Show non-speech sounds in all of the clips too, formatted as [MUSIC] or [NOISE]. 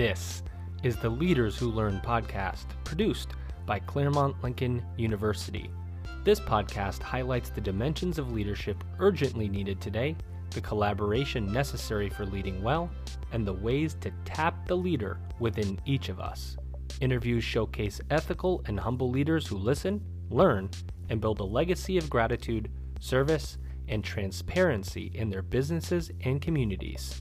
This is the Leaders Who Learn podcast, produced by Claremont Lincoln University. This podcast highlights the dimensions of leadership urgently needed today, the collaboration necessary for leading well, and the ways to tap the leader within each of us. Interviews showcase ethical and humble leaders who listen, learn, and build a legacy of gratitude, service, and transparency in their businesses and communities.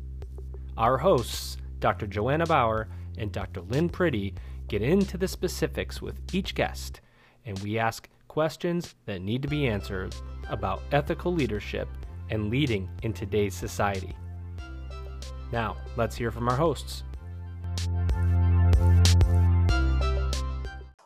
Our hosts, Dr. Joanna Bauer and Dr. Lynn Priddy, get into the specifics with each guest, and we ask questions that need to be answered about ethical leadership and leading in today's society. Now, let's hear from our hosts.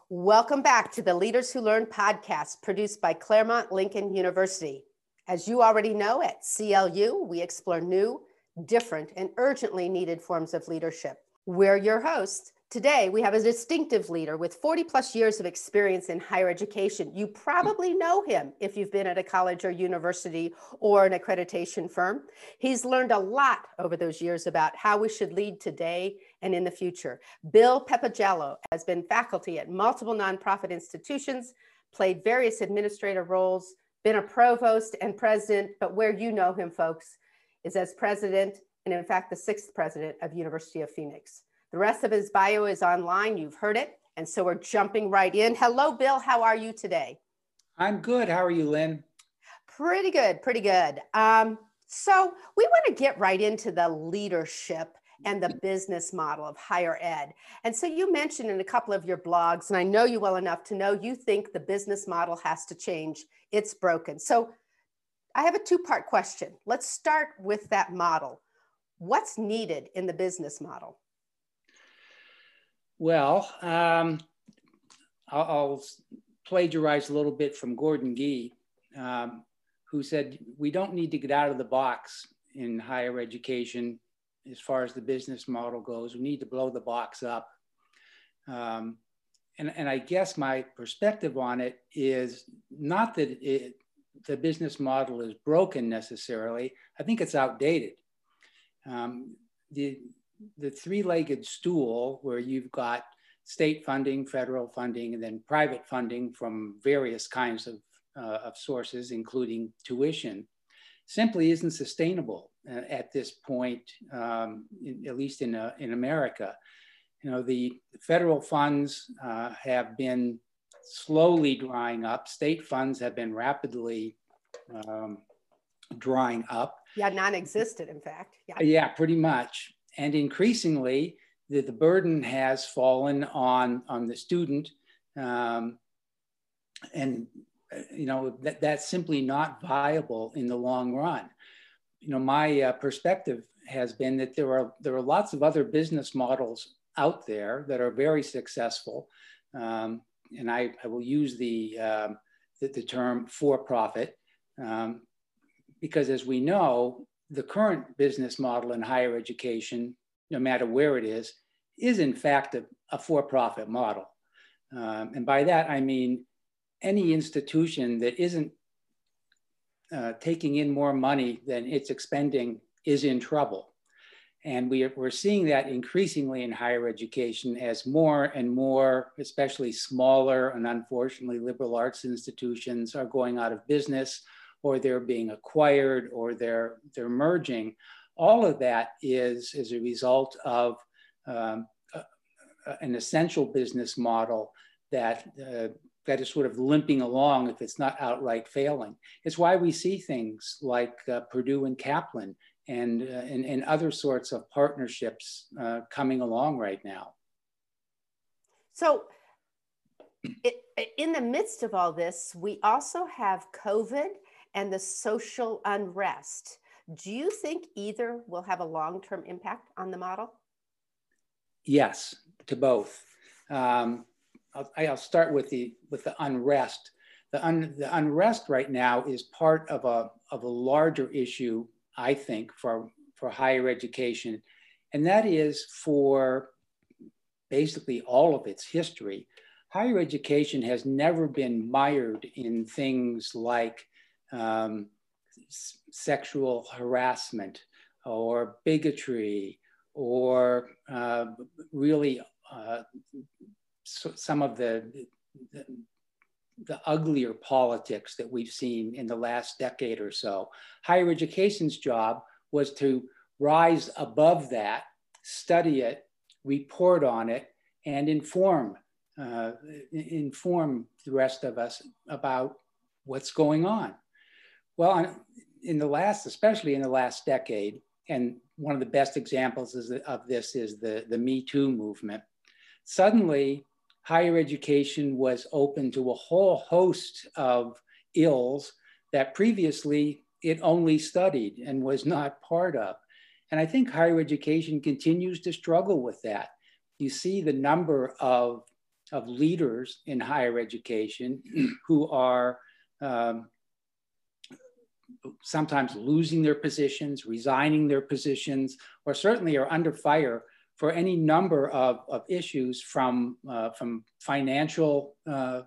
Welcome back to the Leaders Who Learn podcast produced by Claremont Lincoln University. As you already know, at CLU, we explore new, different, and urgently needed forms of leadership. We're your hosts. Today, we have a distinctive leader with 40 plus years of experience in higher education. You probably know him if you've been at a college or university or an accreditation firm. He's learned a lot over those years about how we should lead today and in the future. Bill Pepicello has been faculty at multiple nonprofit institutions, played various administrative roles, been a provost and president, but where you know him, folks, is as president and in fact the sixth president of University of Phoenix. The rest of his bio is online, you've heard it, and so we're jumping right in. Hello, Bill, how are you today? I'm good. How are you, Lynn? Pretty good, pretty good. Um, so we want to get right into the leadership and the business model of higher ed. And so you mentioned in a couple of your blogs, and I know you well enough to know you think the business model has to change. It's broken. So I have a two part question. Let's start with that model. What's needed in the business model? Well, um, I'll, I'll, plagiarize a little bit from Gordon Gee, um, who said, We don't need to get out of the box in higher education as far as the business model goes. We need to blow the box up. Um, and, and I guess my perspective on it is not that it, the business model is broken necessarily. I think it's outdated. Um, the the three-legged stool where you've got state funding, federal funding, and then private funding from various kinds of, uh, of sources, including tuition, simply isn't sustainable uh, at this point, um, in, at least in, uh, in America. You know, the federal funds uh, have been slowly drying up. State funds have been rapidly um, drying up. Yeah, non-existent, in fact. Yeah, yeah pretty much. And increasingly, the, the burden has fallen on, on the student. Um, and, you know, that, that's simply not viable in the long run you know, my uh, perspective has been that there are there are lots of other business models out there that are very successful, um, and I, I, will use the, um, the, the term for profit um, because, as we know, the current business model in higher education, no matter where it is, is in fact a, a for profit model, um, and by that I mean any institution that isn't uh, taking in more money than it's expending is in trouble. And we are, we're seeing that increasingly in higher education as more and more, especially smaller and unfortunately liberal arts institutions are going out of business or they're being acquired or they're, they're merging. All of that is as a result of um, an essential business model that uh, that is sort of limping along if it's not outright failing. It's why we see things like uh, Purdue and Kaplan and, uh, and, and, other sorts of partnerships uh, coming along right now. So, it, in the midst of all this, we also have COVID and the social unrest. Do you think either will have a long term impact on the model? Yes, to both. Um, I'll, I'll start with the with the unrest. The, un, the unrest right now is part of a of a larger issue, I think, for for higher education, and that is for basically all of its history. Higher education has never been mired in things like um, sexual harassment or bigotry or uh, really uh, so some of the, the, the uglier politics that we've seen in the last decade or so. Higher education's job was to rise above that, study it, report on it, and inform uh, inform the rest of us about what's going on. Well, in the last, especially in the last decade, and one of the best examples is, of this is the, the Me Too movement. Suddenly, higher education was open to a whole host of ills that previously it only studied and was not part of. And I think higher education continues to struggle with that. You see the number of, of leaders in higher education [CLEARS THROAT] who are um, sometimes losing their positions, resigning their positions, or certainly are under fire for any number of, of issues from, uh, from financial, uh,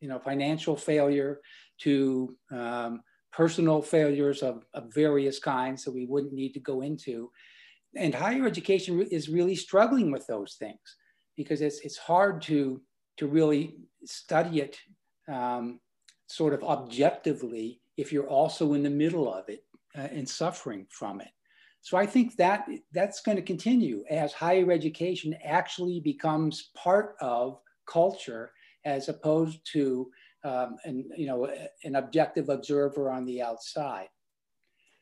you know, financial failure to um, personal failures of, of various kinds that we wouldn't need to go into. And higher education is really struggling with those things because it's, it's hard to, to really study it um, sort of objectively if you're also in the middle of it uh, and suffering from it. So I think that that's going to continue as higher education actually becomes part of culture as opposed to um, an, you know, an objective observer on the outside.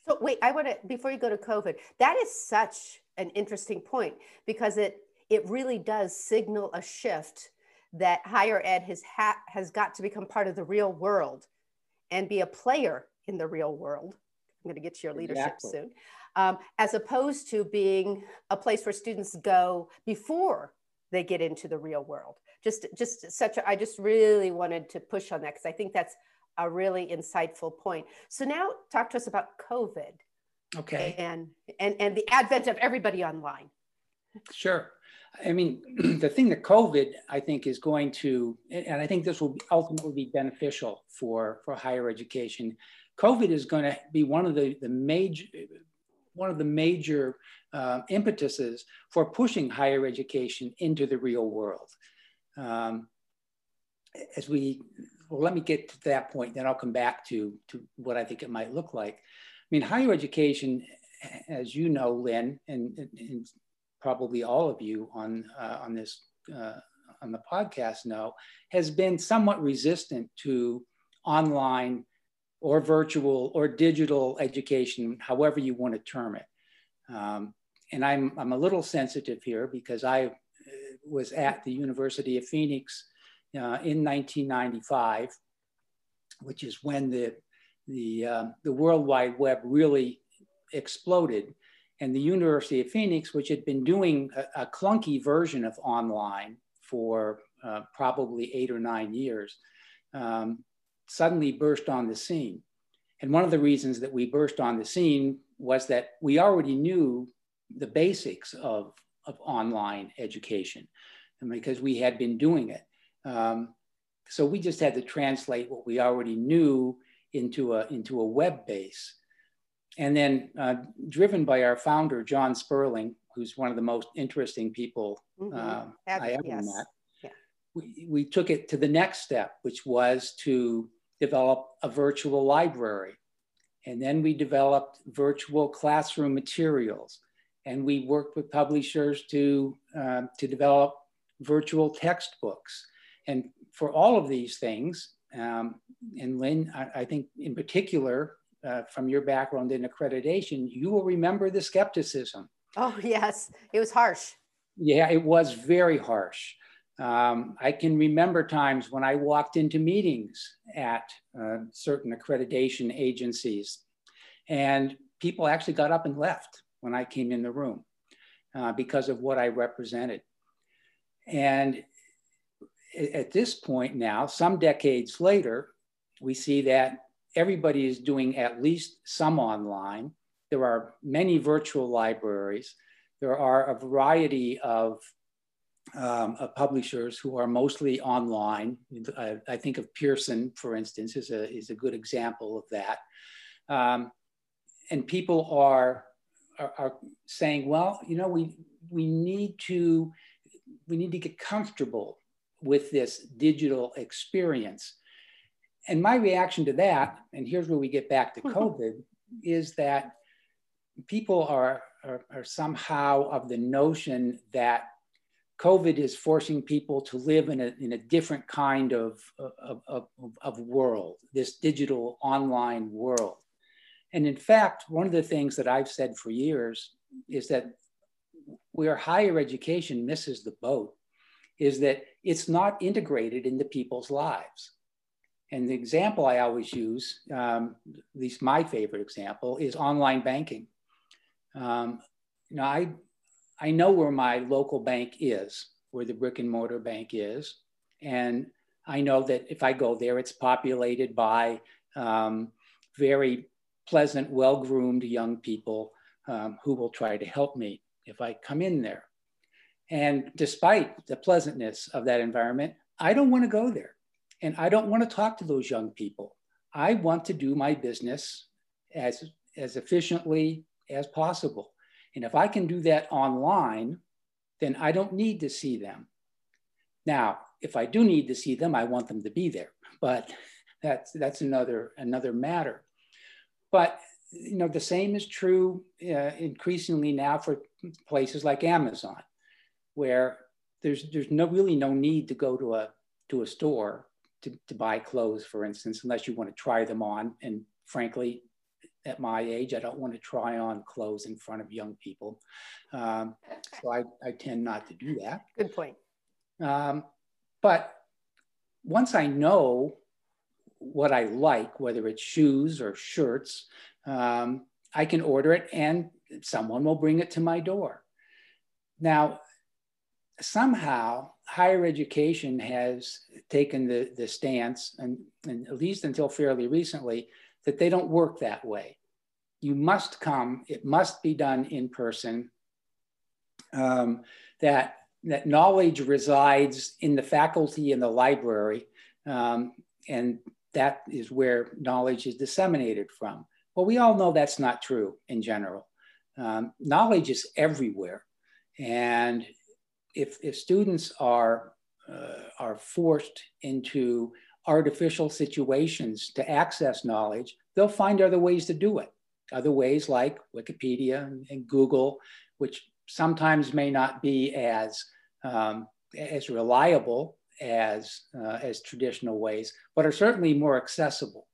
So wait, I want to before you go to COVID. That is such an interesting point because it it really does signal a shift that higher ed has ha- has got to become part of the real world and be a player in the real world. I'm going to get to your leadership exactly. soon um, as opposed to being a place where students go before they get into the real world. Just, just such a, I just really wanted to push on that because I think that's a really insightful point. So now talk to us about COVID. Okay. And, and, and the advent of everybody online. Sure. I mean, [CLEARS THROAT] the thing that COVID, I think, is going to, and I think this will ultimately be beneficial for, for higher education. COVID is going to be one of the, the major, one of the major uh, impetuses for pushing higher education into the real world. Um, as we, well, let me get to that point, then I'll come back to, to what I think it might look like. I mean, higher education, as you know, Lynn, and, and probably all of you on, uh, on this, uh, on the podcast know, has been somewhat resistant to online or virtual or digital education, however you want to term it. Um, and I'm, I'm a little sensitive here because I uh, was at the University of Phoenix uh, in 1995, which is when the, the, uh, the World Wide Web really exploded. And the University of Phoenix, which had been doing a, a clunky version of online for uh, probably eight or nine years, um, suddenly burst on the scene. And one of the reasons that we burst on the scene was that we already knew the basics of, of online education and because we had been doing it. Um, so we just had to translate what we already knew into a, into a web base. And then uh, driven by our founder, John Sperling, who's one of the most interesting people mm-hmm. uh, I ever yes. met, yeah. we, we took it to the next step, which was to develop a virtual library. And then we developed virtual classroom materials. And we worked with publishers to, um, to develop virtual textbooks. And for all of these things, um, and Lynn, I, I, think in particular, uh, from your background in accreditation, you will remember the skepticism. Oh, yes, it was harsh. Yeah, it was very harsh. Um, I can remember times when I walked into meetings at uh, certain accreditation agencies, and people actually got up and left when I came in the room uh, because of what I represented. And at this point now, some decades later, we see that everybody is doing at least some online. There are many virtual libraries. There are a variety of um, of publishers who are mostly online. I, I, think of Pearson, for instance, is a, is a good example of that. Um, and people are, are, are saying, well, you know, we, we need to we need to get comfortable with this digital experience. And my reaction to that, and here's where we get back to [LAUGHS] COVID, is that people are, are, are, somehow of the notion that COVID is forcing people to live in a, in a different kind of, of, of, of world, this digital online world. And in fact, one of the things that I've said for years is that where higher education misses the boat is that it's not integrated into people's lives. And the example I always use, um, at least my favorite example, is online banking. Um, you know, I, I know where my local bank is, where the brick and mortar bank is. And I know that if I go there, it's populated by um, very pleasant, well groomed young people um, who will try to help me if I come in there. And despite the pleasantness of that environment, I don't want to go there. And I don't want to talk to those young people. I want to do my business as, as efficiently as possible. And if I can do that online, then I don't need to see them. Now, if I do need to see them, I want them to be there. But that's, that's another, another matter. But you know, the same is true uh, increasingly now for places like Amazon, where there's there's no really no need to go to a to a store to, to buy clothes, for instance, unless you want to try them on. And frankly, at my age, I don't want to try on clothes in front of young people. Um, so I, I tend not to do that. Good point. Um, but once I know what I like, whether it's shoes or shirts, um, I can order it and someone will bring it to my door. Now, somehow higher education has taken the, the stance, and, and at least until fairly recently, that they don't work that way. You must come, it must be done in person, um, that, that knowledge resides in the faculty in the library, um, and that is where knowledge is disseminated from. Well, we all know that's not true in general. Um, knowledge is everywhere. And if, if students are, uh, are forced into artificial situations to access knowledge, they'll find other ways to do it. Other ways like Wikipedia and, Google, which sometimes may not be as, um, as reliable as, uh, as traditional ways, but are certainly more accessible.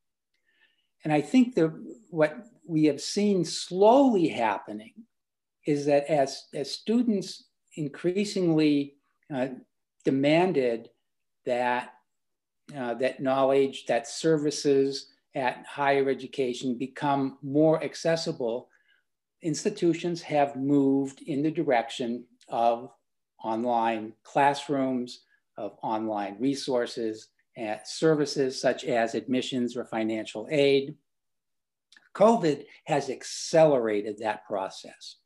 And I think that what we have seen slowly happening is that as, as students increasingly uh, demanded that, uh, that knowledge, that services at higher education become more accessible, institutions have moved in the direction of online classrooms, of online resources, at services such as admissions or financial aid. COVID has accelerated that process.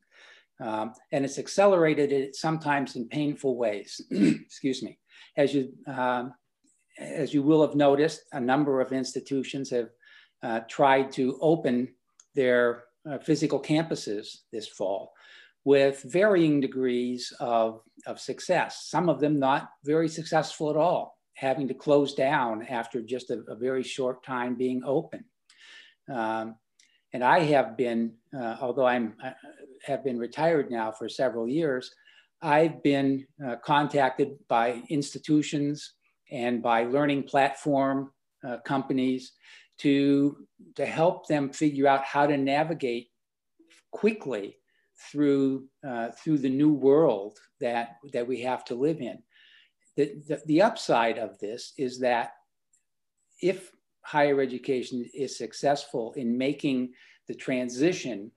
Um, and it's accelerated it sometimes in painful ways. [CLEARS THROAT] Excuse me. As you, um, as you will have noticed, a number of institutions have uh, tried to open their uh, physical campuses this fall with varying degrees of, of success, some of them not very successful at all having to close down after just a, a very short time being open. Um, and I have been, uh, although I'm I have been retired now for several years, I've been uh, contacted by institutions and by learning platform uh, companies to, to help them figure out how to navigate quickly through, uh, through the new world that, that we have to live in. The, the, the upside of this is that if higher education is successful in making the transition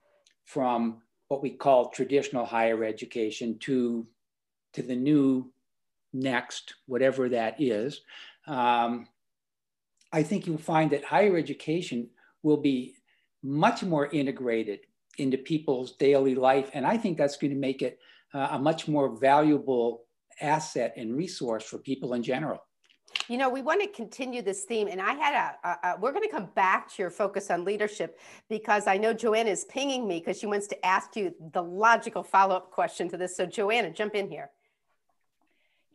from what we call traditional higher education to, to the new next, whatever that is, um, I think you'll find that higher education will be much more integrated into people's daily life. And I think that's going to make it uh, a much more valuable asset and resource for people in general. You know, we want to continue this theme, and I had a, a, a we're going to come back to your focus on leadership because I know Joanna is pinging me because she wants to ask you the logical follow up question to this. So, Joanna, jump in here.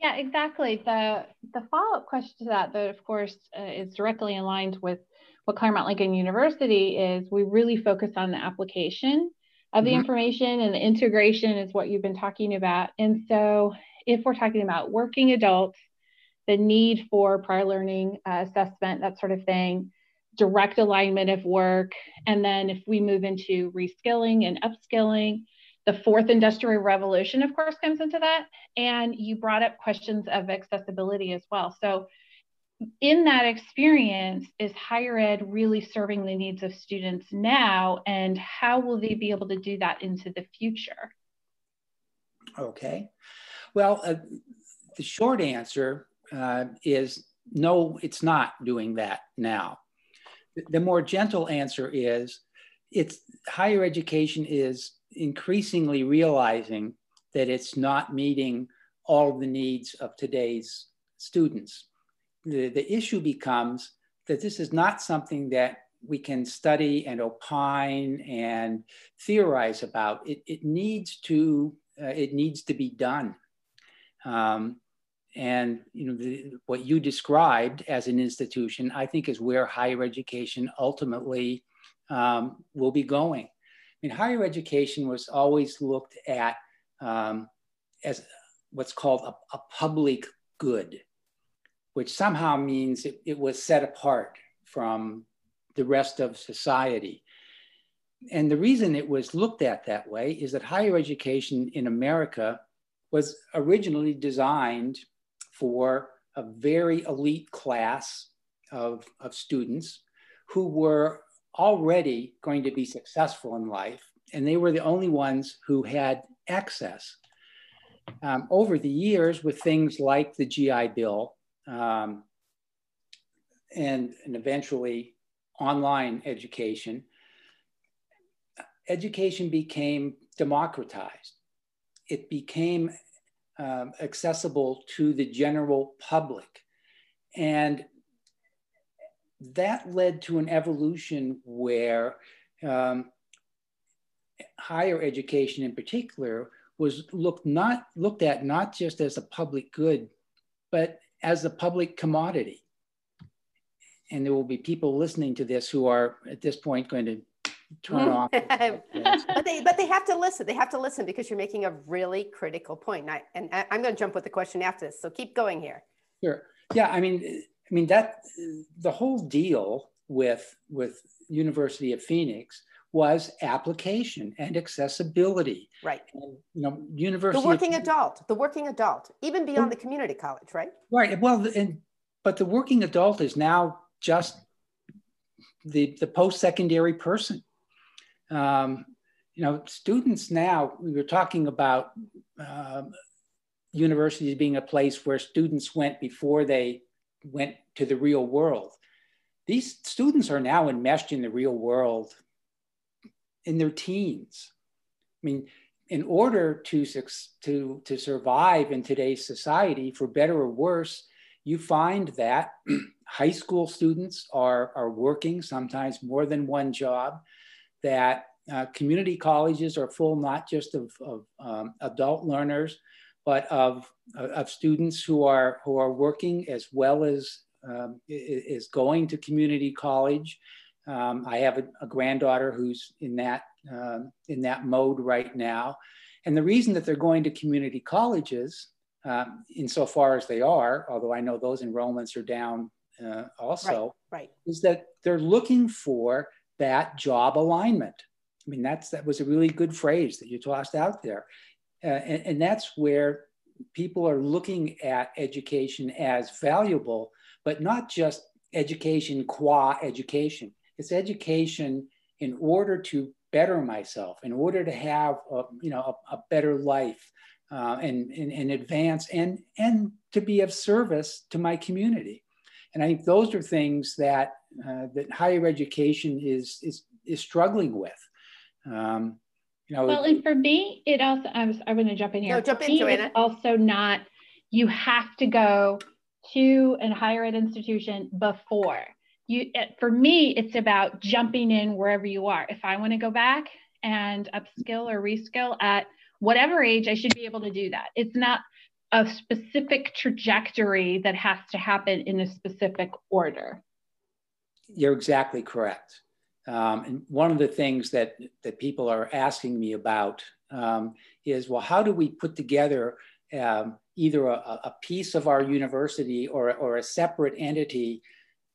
Yeah, exactly. The the follow up question to that, that of course uh, is directly aligned with what Claremont Lincoln University is. We really focus on the application of the mm-hmm. information, and the integration is what you've been talking about. And so, if we're talking about working adults, the need for prior learning uh, assessment, that sort of thing, direct alignment of work, and then if we move into reskilling and upskilling the fourth industrial revolution, of course, comes into that. And you brought up questions of accessibility as well. So, in that experience, is higher ed really serving the needs of students now? And how will they be able to do that into the future? Okay. Well, uh, the short answer uh, is no, it's not doing that now. The more gentle answer is it's higher education is increasingly realizing that it's not meeting all the needs of today's students. The, the issue becomes that this is not something that we can study and opine and theorize about. It, it needs to uh, it needs to be done. Um, and you know the, what you described as an institution, I think, is where higher education ultimately um, will be going mean, higher education was always looked at um, as what's called a, a, public good, which somehow means it, it was set apart from the rest of society. And the reason it was looked at that way is that higher education in America was originally designed for a very elite class of, of students who were already going to be successful in life, and they were the only ones who had access. Um, over the years, with things like the GI Bill um, and, and eventually online education, education became democratized. It became um, accessible to the general public. And that led to an evolution where um, higher education in particular was looked not looked at not just as a public good, but as a public commodity. And there will be people listening to this who are at this point going to turn off. [LAUGHS] but they but they have to listen. They have to listen because you're making a really critical point. And, I, and I'm going to jump with the question after this. So keep going here. Sure. Yeah. I mean, I mean that the whole deal with with University of Phoenix was application and accessibility. Right. And, you know, university. The working adult, the working adult, even beyond the community college, right? Right. Well, and but the working adult is now just the the post secondary person. Um, you know, students now. We were talking about um, universities being a place where students went before they went to the real world. These students are now enmeshed in the real world in their teens. I mean, in order to, to, to survive in today's society, for better or worse, you find that [CLEARS THROAT] high school students are, are working sometimes more than one job, that uh, community colleges are full not just of, of um, adult learners, but of, of students who are, who are working as well as um, is going to community college. Um, I have a, a, granddaughter who's in that, um, in that mode right now. And the reason that they're going to community colleges, um, insofar as they are, although I know those enrollments are down uh, also, right, right. is that they're looking for that job alignment. I mean, that's that was a really good phrase that you tossed out there. Uh, and, and that's where people are looking at education as valuable, but not just education qua education. It's education in order to better myself, in order to have a, you know a, a better life, uh, and, advance, and and to be of service to my community. And I think those are things that uh, that higher education is is is struggling with. Um, you know, well, and for me, it also I'm I'm going to jump in here. No, jump in, Joanna. also not, you have to go to a higher ed institution before. You, eh, for me, it's about jumping in wherever you are. If I want to go back and upskill or reskill at whatever age, I should be able to do that. It's not a specific trajectory that has to happen in a specific order. You're exactly correct. Um, and one of the things that, that people are asking me about um, is, well, how do we put together um, either a, a, piece of our university or, or a separate entity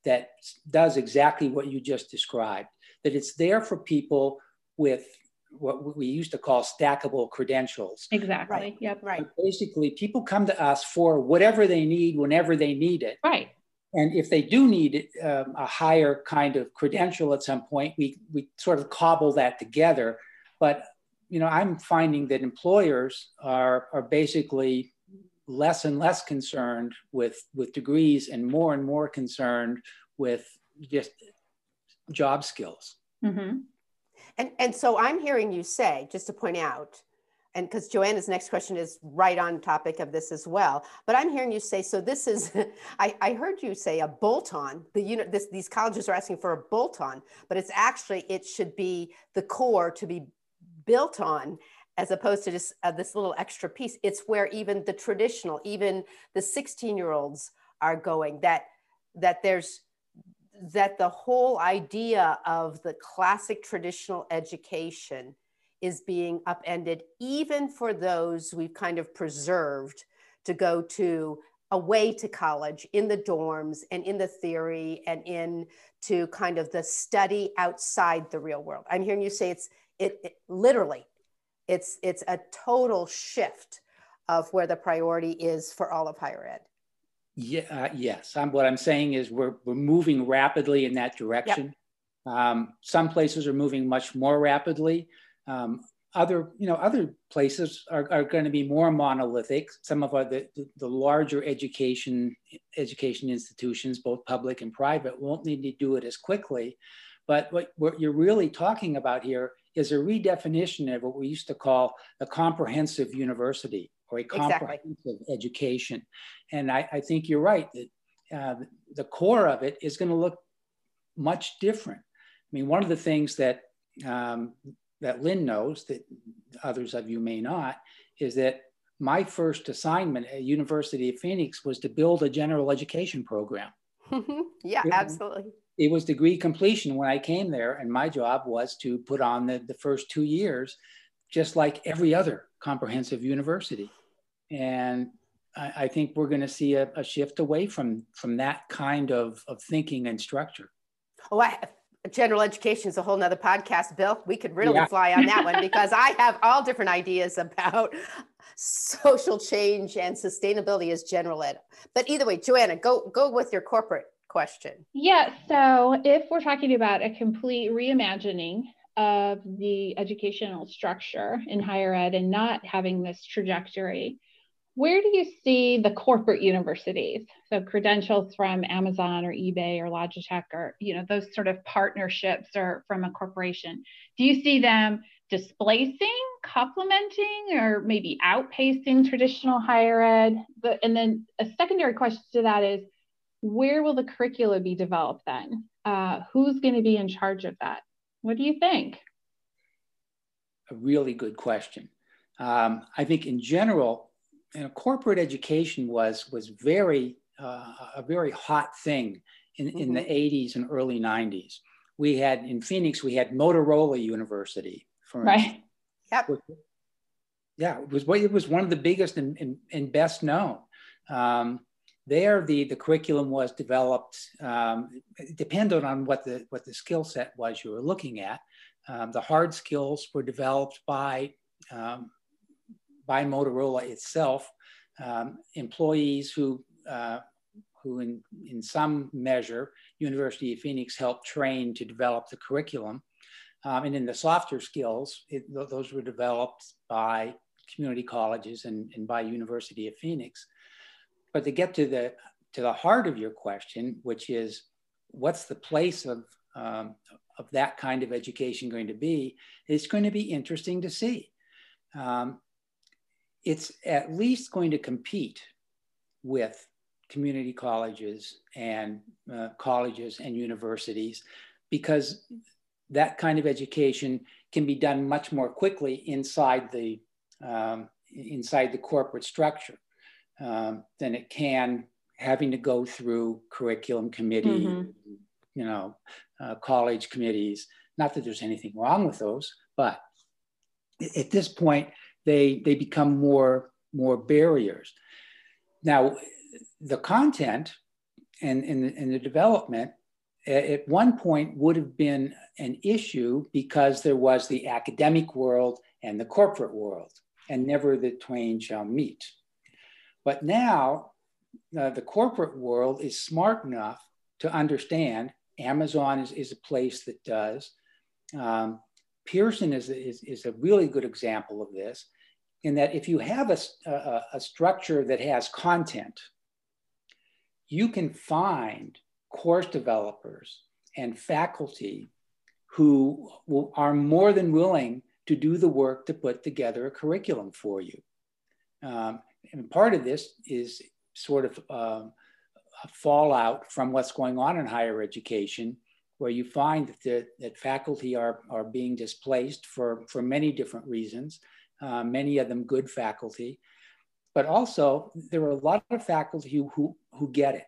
that does exactly what you just described, that it's there for people with what we used to call stackable credentials. Exactly. Right. Yep. Right. But basically, people come to us for whatever they need whenever they need it. Right. And if they do need um, a higher kind of credential at some point, we, we sort of cobble that together. But you know, I'm finding that employers are, are basically less and less concerned with, with degrees and more and more concerned with just job skills. Mm-hmm. And, and so I'm hearing you say, just to point out, and because Joanna's next question is right on topic of this as well. But I'm hearing you say, so this is, [LAUGHS] I, I heard you say a bolt on. The unit, this, these colleges are asking for a bolt on, but it's actually it should be the core to be built on, as opposed to just uh, this little extra piece. It's where even the traditional, even the 16 year olds are going. That that there's that the whole idea of the classic traditional education is being upended, even for those we've kind of preserved to go to away to college in the dorms and in the theory and in to kind of the study outside the real world. I'm hearing you say it's it, it literally it's it's a total shift of where the priority is for all of higher ed. Yeah, uh, yes. I'm, what I'm saying is we're, we're moving rapidly in that direction. Yep. Um, some places are moving much more rapidly. Um, other, you know, other places are, are going to be more monolithic. Some of our, the, the larger education education institutions, both public and private, won't need to do it as quickly. But what, what you're really talking about here is a redefinition of what we used to call a comprehensive university or a comprehensive exactly. education. And I, I, think you're right that uh, the core of it is going to look much different. I mean, one of the things that um, that Lynn knows that others of you may not is that my first assignment at University of Phoenix was to build a general education program. [LAUGHS] yeah, absolutely. It was degree completion when I came there, and my job was to put on the, the first two years, just like every other comprehensive university and I, I think we're going to see a, a, shift away from from that kind of, of thinking and structure. Oh, I, general education is a whole nother podcast, Bill. We could really yeah. fly on that one [LAUGHS] because I have all different ideas about social change and sustainability as general ed. But either way, Joanna, go go with your corporate question. Yeah. So if we're talking about a complete reimagining of the educational structure in higher ed and not having this trajectory, where do you see the corporate universities? So credentials from Amazon or eBay or Logitech or you know those sort of partnerships or from a corporation. Do you see them displacing, complementing, or maybe outpacing traditional higher ed? But and then a secondary question to that is, where will the curricula be developed then? Uh, who's going to be in charge of that? What do you think? A really good question. Um, I think in general, you know, corporate education was was very uh, a very hot thing in, mm-hmm. in the 80s mm-hmm. and early 90s. We had in Phoenix, we had Motorola University, for right. Yep. Yeah, it was it was one of the biggest and, and, and best known. Um, there, the, the curriculum was developed. Um, depended on what the what the skill set was you were looking at. Um, the hard skills were developed by um, by Motorola itself, um, employees who, uh, who in, in some measure, University of Phoenix helped train to develop the curriculum. Um, and in the softer skills, it, those were developed by community colleges and, and by University of Phoenix. But to get to the, to the heart of your question, which is what's the place of, um, of that kind of education going to be, it's going to be interesting to see. Um, it's at least going to compete with community colleges and uh, colleges and universities because that kind of education can be done much more quickly inside the um, inside the corporate structure um, than it can having to go through curriculum committee, mm-hmm. you know, uh, college committees. Not that there's anything wrong with those, but at this point, they they become more more barriers. Now, the content and, and, the development at one point would have been an issue because there was the academic world and the corporate world, and never the twain shall meet. But now uh, the corporate world is smart enough to understand Amazon is, is a place that does. Um, Pearson is, is, is a really good example of this in that if you have a, a, a structure that has content, you can find course developers and faculty who will, are more than willing to do the work to put together a curriculum for you. Um, and part of this is sort of um, a fallout from what's going on in higher education, where you find that, that faculty are, are being displaced for, for many different reasons, uh, many of them good faculty. But also, there are a lot of faculty who, who, who get it.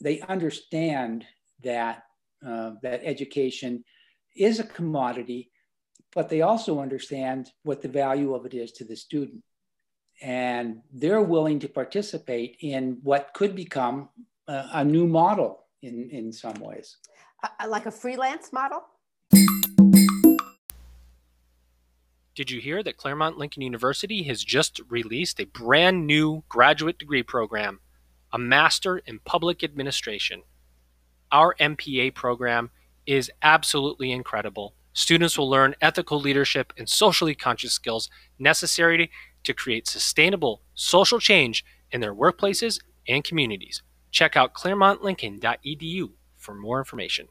They understand that, uh, that education is a commodity, but they also understand what the value of it is to the student and they're willing to participate in what could become a, a new model in, in some ways. Like a freelance model? Did you hear that Claremont Lincoln University has just released a brand new graduate degree program, a Master in Public Administration? Our MPA program is absolutely incredible. Students will learn ethical leadership and socially conscious skills necessary to create sustainable social change in their workplaces and communities. Check out claremontlincoln.edu for more information.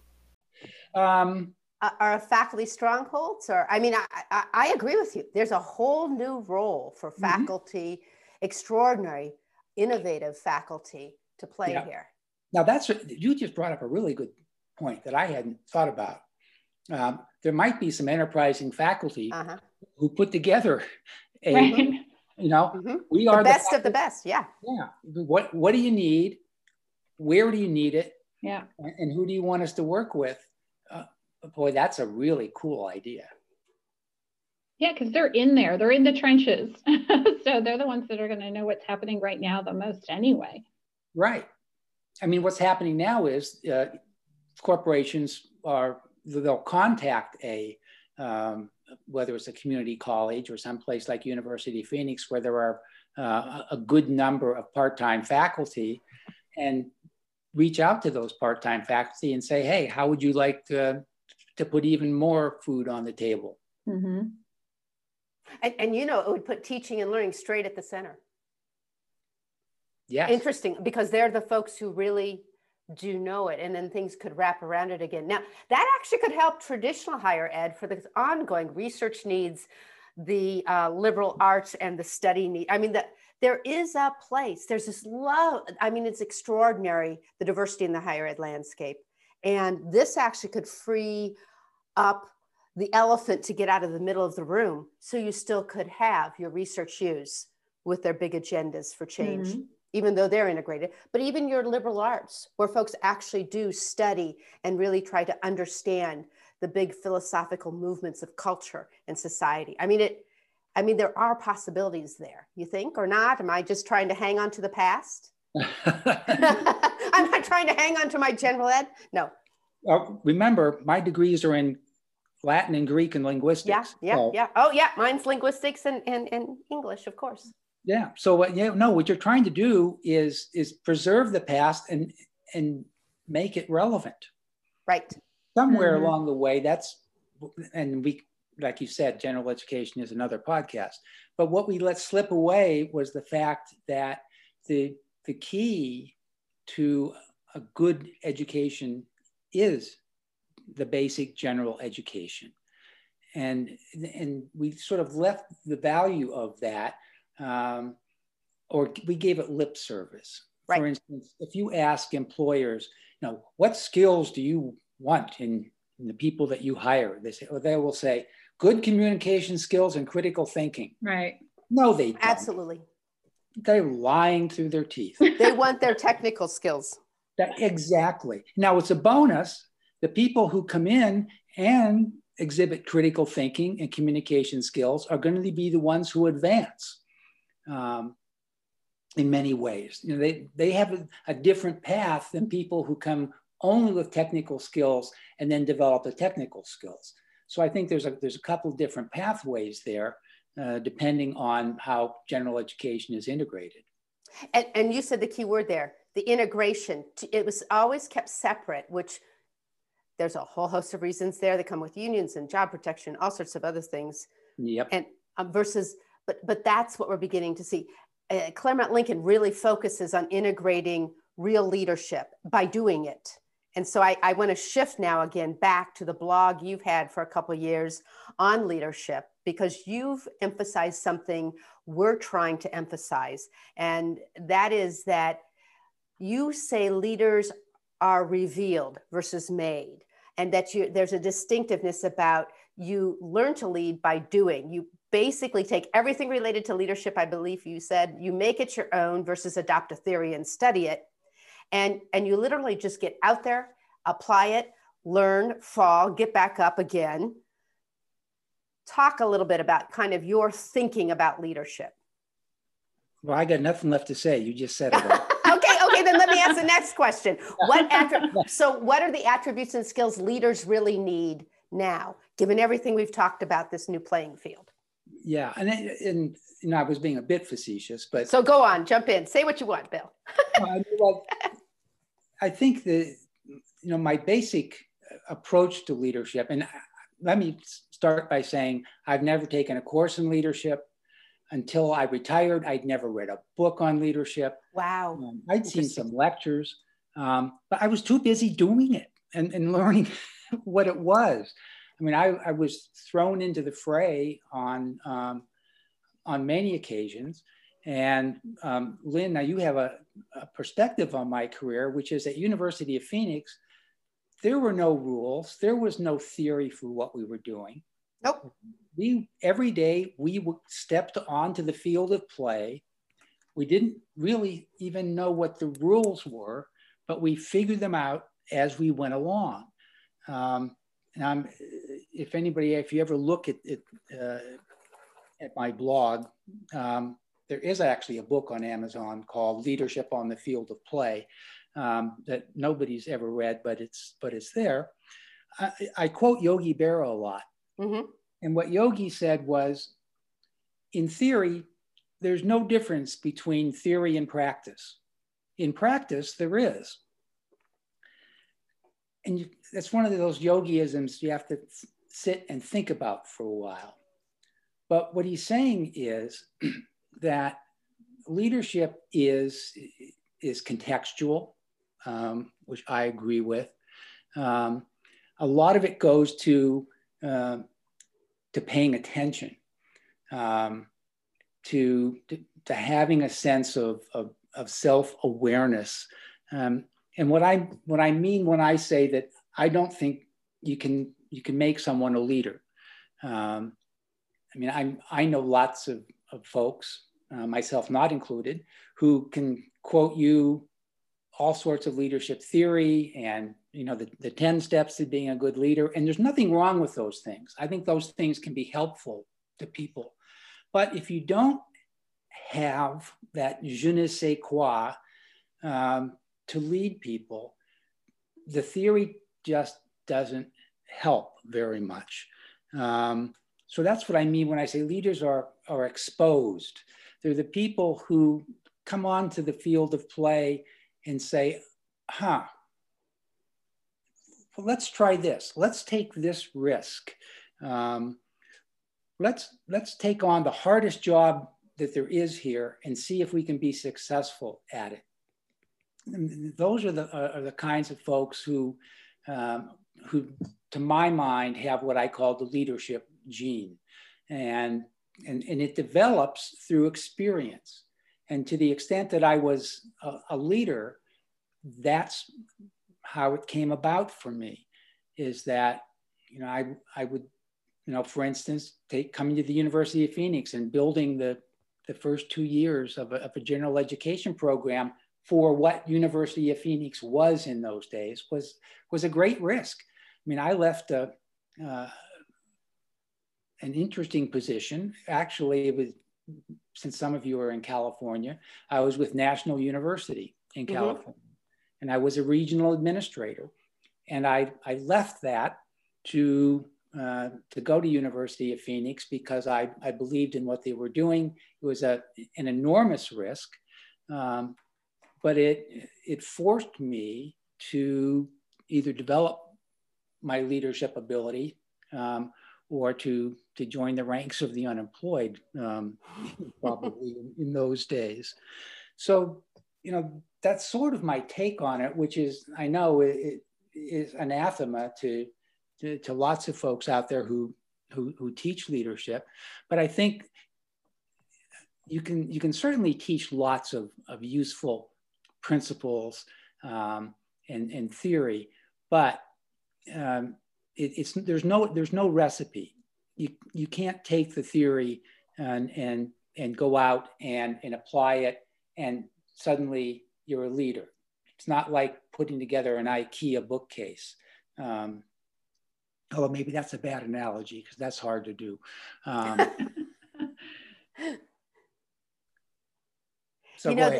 Um, are faculty strongholds or i mean I, I, I, agree with you there's a whole new role for mm-hmm. faculty mm-hmm. extraordinary innovative faculty to play yeah. here now that's you just brought up a really good point that i hadn't thought about um, there might be some enterprising faculty uh-huh. who put together a, right. you know, mm-hmm. we are the best of the best. Yeah. Yeah. What What do you need? Where do you need it? Yeah. And, who do you want us to work with? Uh, boy, that's a really cool idea. Yeah, because they're in there. They're in the trenches, [LAUGHS] so they're the ones that are going to know what's happening right now the most, anyway. Right. I mean, what's happening now is uh, corporations are they'll contact a um, whether it's a community college or someplace like University of Phoenix, where there are uh, a good number of part-time faculty, and reach out to those part-time faculty and say, "Hey, how would you like to to put even more food on the table?" Mm-hmm. And, and you know, it would put teaching and learning straight at the center. Yeah, interesting because they're the folks who really do know it and then things could wrap around it again now that actually could help traditional higher ed for the ongoing research needs the uh, liberal arts and the study need i mean that there is a place there's this love i mean it's extraordinary the diversity in the higher ed landscape and this actually could free up the elephant to get out of the middle of the room so you still could have your research use with their big agendas for change mm-hmm even though they're integrated, but even your liberal arts, where folks actually do study and really try to understand the big philosophical movements of culture and society. I mean, it. I mean, there are possibilities there. You think or not? Am I just trying to hang on to the past? [LAUGHS] [LAUGHS] I'm not trying to hang on to my general ed. No. Well, remember, my degrees are in Latin and Greek and linguistics. Yeah, yeah, so. yeah. Oh, yeah. Mine's linguistics and, and, and English, of course. Yeah. So uh, yeah, no, what you're trying to do is is preserve the past and and make it relevant. Right. Somewhere mm-hmm. along the way, that's and we like you said, general education is another podcast. But what we let slip away was the fact that the the key to a good education is the basic general education. And, and we sort of left the value of that um, or we gave it lip service Right. For instance, if you ask employers, you know, what skills do you want in, in the people that you hire? They say, or they will say, good communication skills and critical thinking. Right. No, they don't. Absolutely. They're lying through their teeth. [LAUGHS] they want their technical skills. That, exactly. Now it's a bonus. The people who come in and exhibit critical thinking and communication skills are going to be the ones who advance um, in many ways. You know, they, they have a, a different path than people who come only with technical skills and then develop the technical skills. So I think there's a, there's a couple different pathways there, uh, depending on how general education is integrated. And, and you said the key word there, the integration. It was always kept separate, which there's a whole host of reasons there that come with unions and job protection, all sorts of other things. Yep. And um, versus, but but that's what we're beginning to see. Uh, Claremont Lincoln really focuses on integrating real leadership by doing it. And so I, I want to shift now again back to the blog you've had for a couple years on leadership because you've emphasized something we're trying to emphasize, and that is that you say leaders are revealed versus made and that you there's a distinctiveness about you learn to lead by doing. You basically take everything related to leadership i believe you said you make it your own versus adopt a theory and study it and and you literally just get out there apply it learn fall get back up again talk a little bit about kind of your thinking about leadership well i got nothing left to say you just said it all [LAUGHS] okay, okay, then let me ask the next question. What [LAUGHS] so what are the attributes and skills leaders really need now, given everything we've talked about this new playing field? Yeah, and and you know I was being a bit facetious, but so go on, jump in, say what you want, Bill. [LAUGHS] well, I think that you know my basic approach to leadership, and let me start by saying I've never taken a course in leadership until I retired, I'd never read a book on leadership. Wow. Um, I'd seen some lectures, um, but I was too busy doing it and, and [LAUGHS] learning what it was. I mean, I, I was thrown into the fray on, um, on many occasions. And um, Lynn, now you have a, a perspective on my career, which is at University of Phoenix, there were no rules, there was no theory for what we were doing. Nope. We every day we stepped onto the field of play. We didn't really even know what the rules were, but we figured them out as we went along. Um, and I'm, if anybody, if you ever look at it, uh, at my blog, um, there is actually a book on Amazon called Leadership on the Field of Play um, that nobody's ever read, but it's but it's there. I, I quote Yogi Berra a lot, Mm-hmm. And what Yogi said was, in theory, there's no difference between theory and practice. In practice, there is. And you, that's one of those yogiisms you have to sit and think about for a while. But what he's saying is [CLEARS THROAT] that leadership is, is contextual, um, which I agree with. Um, a lot of it goes to uh, to paying attention, um, to, to, to, having a sense of, of, of self awareness. Um, and what I, what I mean when I say that I don't think you can, you can make someone a leader. Um, I mean, I, I know lots of, of folks, uh, myself not included, who can quote you all sorts of leadership theory and you know the, the 10 steps to being a good leader. And there's nothing wrong with those things. I think those things can be helpful to people. But if you don't have that je ne sais quoi um, to lead people the theory just doesn't help very much. Um, so that's what i mean when i say leaders are, are exposed they're the people who come onto the field of play and say, huh, well, let's try this. Let's take this risk. Um, let's, let's take on the hardest job that there is here and see if we can be successful at it. And those are the, uh, are the kinds of folks who, um, who, to my mind, have what I call the leadership gene. And, and, and it develops through experience. And to the extent that I was a, a leader, that's how it came about for me is that, you know, I, I would, you know, for instance, take coming to the University of Phoenix and building the, the first two years of a, of a general education program for what University of Phoenix was in those days was, was a great risk. I mean, I left a, uh, an interesting position. Actually, it was, since some of you are in California, I was with National University in mm-hmm. California, and I was a regional administrator. And I, I left that to, uh, to go to University of Phoenix because I, I believed in what they were doing. It was a, an enormous risk, um, but it, it forced me to either develop my leadership ability um, or to, to join the ranks of the unemployed, um, [LAUGHS] probably in, those days. So, you know, that's sort of my take on it, which is, I know it, it is anathema to, to, to lots of folks out there who, who, who teach leadership, but I think you can, you can certainly teach lots of, of useful principles um, and, and theory, but um, it, it's there's no there's no recipe. You you can't take the theory and and and go out and and apply it and suddenly you're a leader. It's not like putting together an IKEA bookcase. Um, although maybe that's a bad analogy because that's hard to do. Um, [LAUGHS] so you know,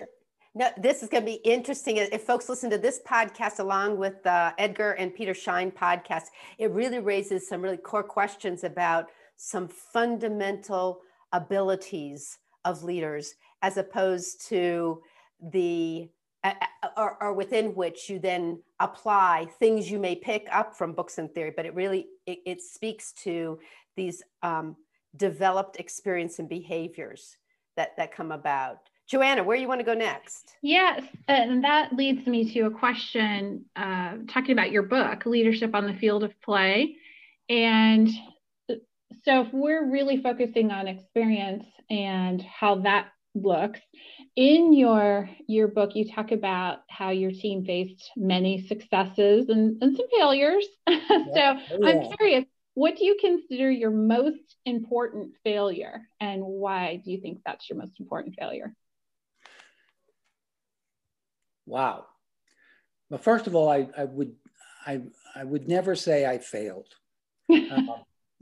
no, this is going to be interesting. If folks listen to this podcast along with uh, Edgar and Peter Schein podcast, it really raises some really core questions about some fundamental abilities of leaders as opposed to the or, or, within which you then apply things you may pick up from books and theory but it really it, it speaks to these um, developed experience and behaviors that that come about Joanna, where you want to go next? Yes, and that leads me to a question uh, talking about your book, Leadership on the Field of Play. And so, if we're really focusing on experience and how that looks, in your your book, you talk about how your team faced many successes and, and some failures. [LAUGHS] so, yeah. I'm curious, what do you consider your most important failure, and why do you think that's your most important failure? Wow. Well, first of all, I, I would I, I would never say I failed. [LAUGHS] Um,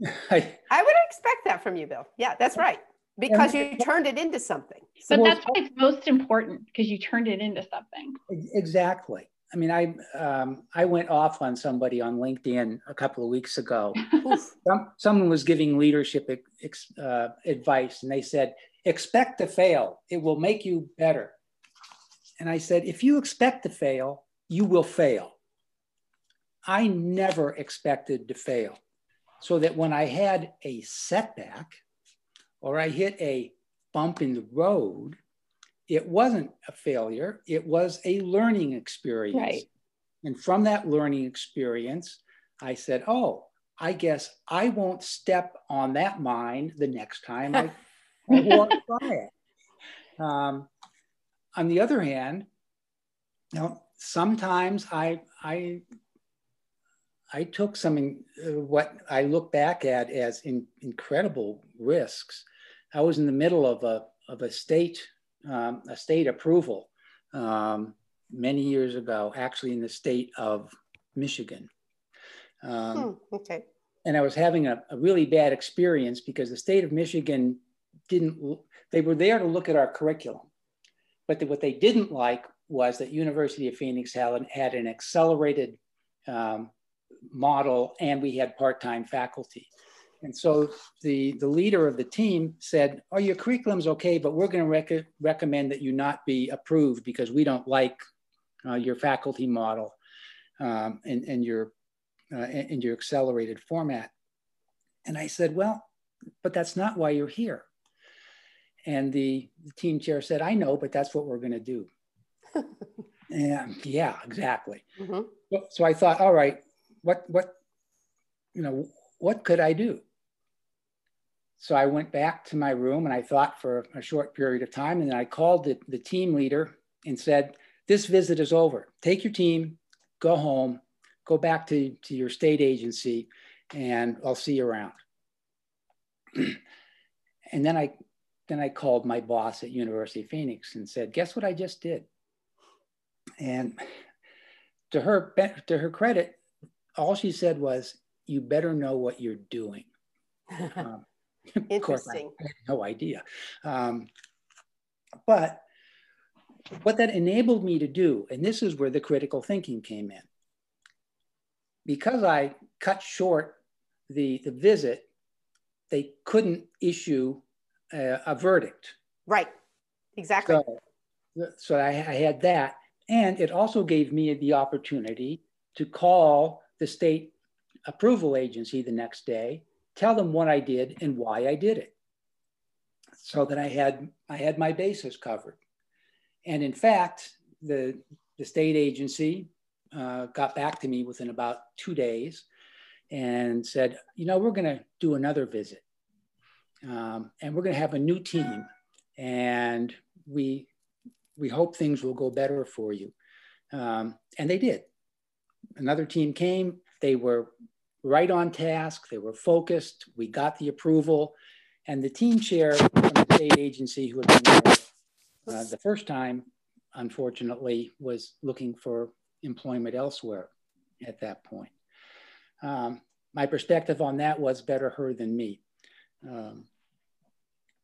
[LAUGHS] I, I would expect that from you, Bill. Yeah, that's right. Because you turned it into something. But that's why it's most important because you turned it into something. Exactly. I mean, I um, I went off on somebody on LinkedIn a couple of weeks ago. [LAUGHS] Some, someone was giving leadership uh, advice, and they said, "Expect to fail; it will make you better." And I said, if you expect to fail, you will fail. I never expected to fail. So that when I had a setback or I hit a bump in the road, it wasn't a failure, it was a learning experience. Right. And from that learning experience, I said, oh, I guess I won't step on that mine the next time I, I [LAUGHS] walk by it. Um, on the other hand, you know, sometimes I I I took some uh, what I look back at as in, incredible risks. I was in the middle of a of a state um, a state approval um, many years ago, actually in the state of Michigan. Um, hmm, okay. And I was having a, a, really bad experience because the state of Michigan didn't. They were there to look at our curriculum, but the, what they didn't like was that University of Phoenix had, had an accelerated um, model and we had part-time faculty. And so the, the leader of the team said, oh, your curriculum's okay, but we're gonna rec recommend that you not be approved because we don't like uh, your faculty model um, and, and, your, uh, and your accelerated format. And I said, well, but that's not why you're here. And the, the team chair said, I know, but that's what we're going to do. [LAUGHS] and yeah, exactly. Mm-hmm. So I thought, all right, what, what, you know, what could I do? so I went back to my room and I thought for a short period of time. And then I called the, the team leader and said, This visit is over. Take your team, go home, go back to, to your state agency, and I'll see you around. [CLEARS THROAT] and then I then I called my boss at University of Phoenix and said, "Guess what I just did?" And to her to her credit, all she said was, "You better know what you're doing." [LAUGHS] Um, Interesting. course, I had no idea. Um, but what that enabled me to do, and this is where the critical thinking came in, because I cut short the, the visit, they couldn't issue a, a verdict. Right, exactly. So, so I, I had that. And it also gave me the opportunity to call the state approval agency the next day, tell them what I did and why I did it. So that I had I had my bases covered. And in fact, the, the state agency uh, got back to me within about two days and said, you know, we're going to do another visit. Um, and we're going to have a new team. And we, we hope things will go better for you. Um, and they did. Another team came. They were right on task. They were focused. We got the approval. And the team chair from the state agency who had been there uh, the first time, unfortunately, was looking for employment elsewhere at that point. Um, my perspective on that was better her than me. Um,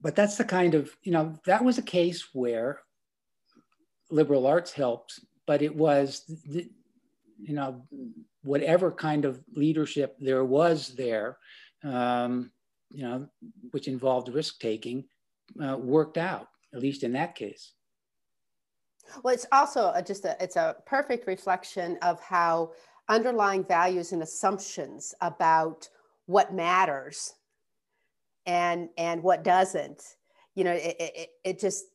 but that's the kind of, you know, that was a case where liberal arts helped, but it was, the, you know, whatever kind of leadership there was there, um, you know, which involved risk taking, uh, worked out, at least in that case. Well, it's also a, just a, it's a perfect reflection of how underlying values and assumptions about what matters and and what doesn't. You know it, it, it just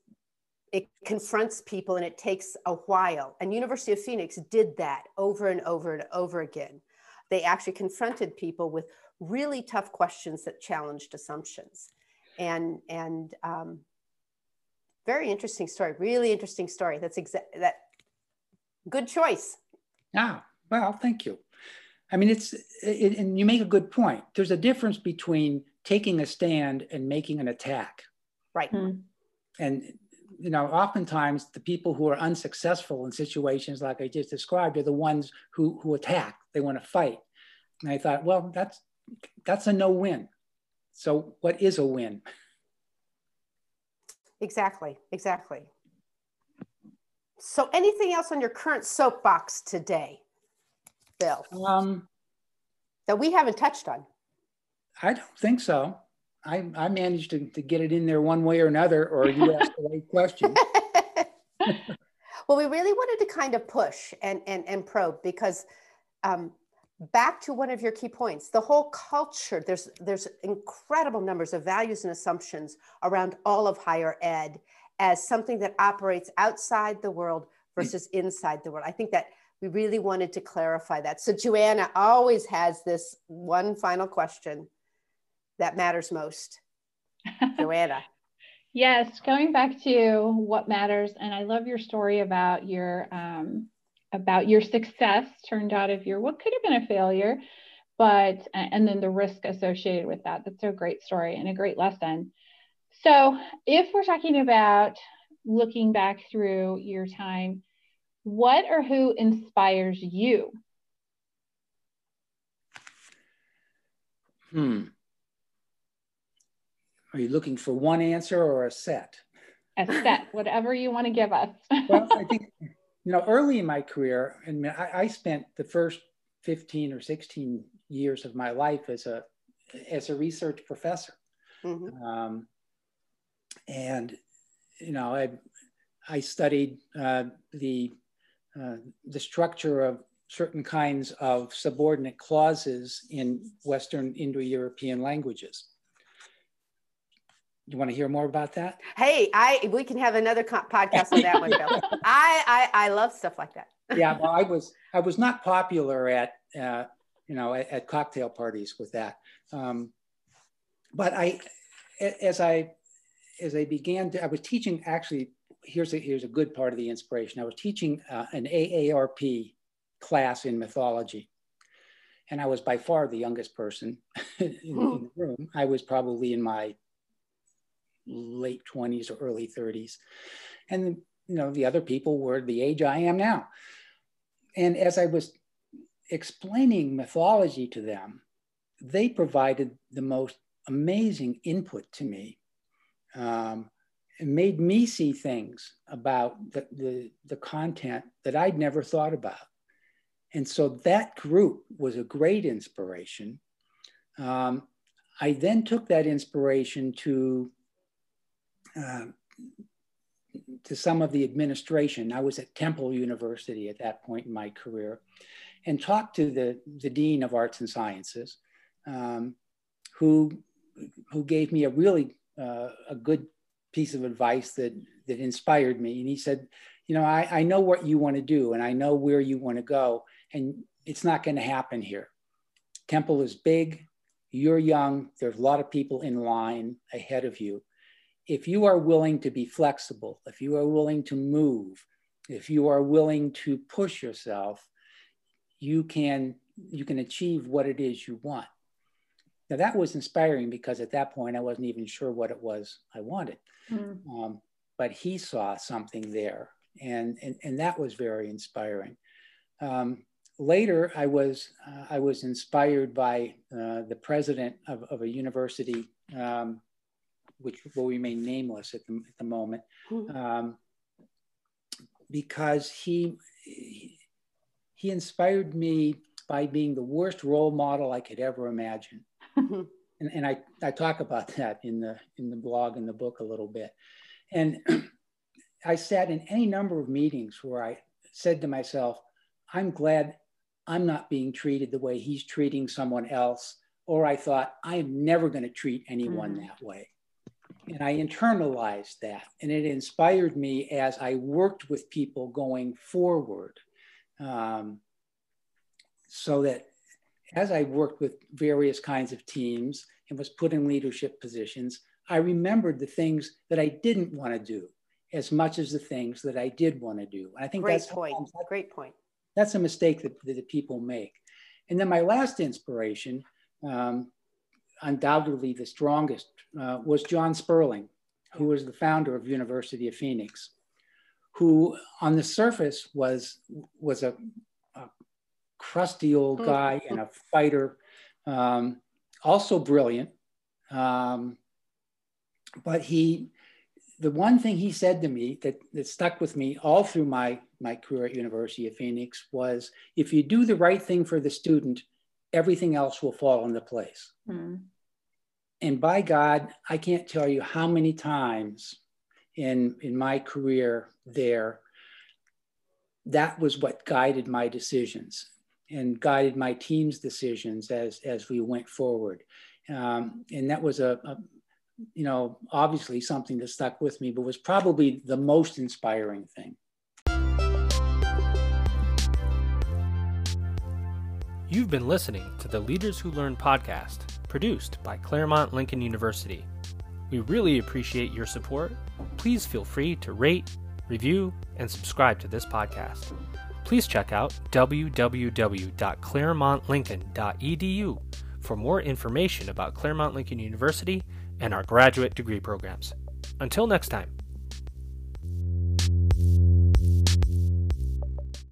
it confronts people and it takes a while. And university of phoenix did that over and over and over again. They actually confronted people with really tough questions that challenged assumptions. And and um, very interesting story really interesting story. That's exact that good choice. Yeah well, thank you. I mean, it's, it, and you make a good point. There's a difference between taking a stand and making an attack. Right. Mm-hmm. And, you know, oftentimes the people who are unsuccessful in situations like I just described are the ones who, who attack, they want to fight. And I thought, well, that's, that's a no win. So, what is a win? Exactly, exactly. So, anything else on your current soapbox today? Bill? Um, that we haven't touched on? I don't think so. I, I managed to, to get it in there one way or another, or you [LAUGHS] asked the right question. [LAUGHS] well, we really wanted to kind of push and, and, and probe because um, back to one of your key points, the whole culture, there's, there's incredible numbers of values and assumptions around all of higher ed as something that operates outside the world versus inside the world. I think that we really wanted to clarify that. So Joanna always has this one final question that matters most. [LAUGHS] Joanna. Yes, going back to what matters, and I love your story about your um, about your success turned out of your what could have been a failure, but and then the risk associated with that. That's a great story and a great lesson. So, if we're talking about looking back through your time what or who inspires you? Hmm. Are you looking for one answer or a set? A set, whatever you want to give us. [LAUGHS] well, I think, you know, early in my career, and I, I spent the first 15 or 16 years of my life as a as a research professor. Mm-hmm. Um, and you know, I I studied uh, the uh, the structure of certain kinds of subordinate clauses in Western Indo-European languages. You want to hear more about that? Hey, I we can have another podcast on that one, Bill. [LAUGHS] I, I I love stuff like that. yeah, [LAUGHS] well, I was I was not popular at uh, you know at, at, cocktail parties with that, um, but I as I as I began, to, I was teaching. Actually, here's a here's a good part of the inspiration. I was teaching uh, an AARP class in mythology, and I was by far the youngest person [LAUGHS] in, in the room. I was probably in my late 20s or early 30s, and you know the other people were the age I am now. And as I was explaining mythology to them, they provided the most amazing input to me. Um, it made me see things about the, the, the content that I'd never thought about. And so that group was a great inspiration. Um, I then took that inspiration to uh, to some of the administration. I was at Temple University at that point in my career, and talked to the the dean of arts and sciences, um, who who gave me a really uh, a good piece of advice that that inspired me. And he said, you know, I, I know what you want to do, and I know where you want to go, and it's not going to happen here. Temple is big. You're young. There's a lot of people in line ahead of you. If you are willing to be flexible, if you are willing to move, if you are willing to push yourself, you can you can achieve what it is you want. Now that was inspiring because at that point I wasn't even sure what it was I wanted. Mm. Um, but he saw something there, and, and, and that was very inspiring. Um, later, I was, uh, I was inspired by uh, the president of, of a university, um, which will remain nameless at the, at the moment, mm-hmm. um, because he, he inspired me by being the worst role model I could ever imagine. [LAUGHS] and, and I, I talk about that in the in the blog and the book a little bit. And [CLEARS THROAT] I sat in any number of meetings where I said to myself, I'm glad I'm not being treated the way he's treating someone else. Or I thought, I'm never going to treat anyone mm. that way. And I internalized that. And it inspired me as I worked with people going forward. Um, so that as I worked with various kinds of teams and was put in leadership positions, I remembered the things that I didn't want to do as much as the things that I did want to do. And I think Great that's point. Great point. That's a mistake that, that the people make. And then my last inspiration, um, undoubtedly the strongest, uh, was John Sperling, who was the founder of University of Phoenix, who on the surface was was a crusty old mm-hmm. guy and a fighter, um, also brilliant. Um, but he, the one thing he said to me that, that stuck with me all through my, my career at University of Phoenix was, if you do the right thing for the student, everything else will fall into place. Mm. And by God, I can't tell you how many times in, in my career there, that was what guided my decisions and guided my team's decisions as as we went forward. Um, and that was a, a, you know, obviously something that stuck with me, but was probably the most inspiring thing. You've been listening to the Leaders Who Learn podcast, produced by Claremont Lincoln University. We really appreciate your support. Please feel free to rate, review, and subscribe to this podcast please check out www.claremontlincoln.edu for more information about Claremont Lincoln University and our graduate degree programs. Until next time.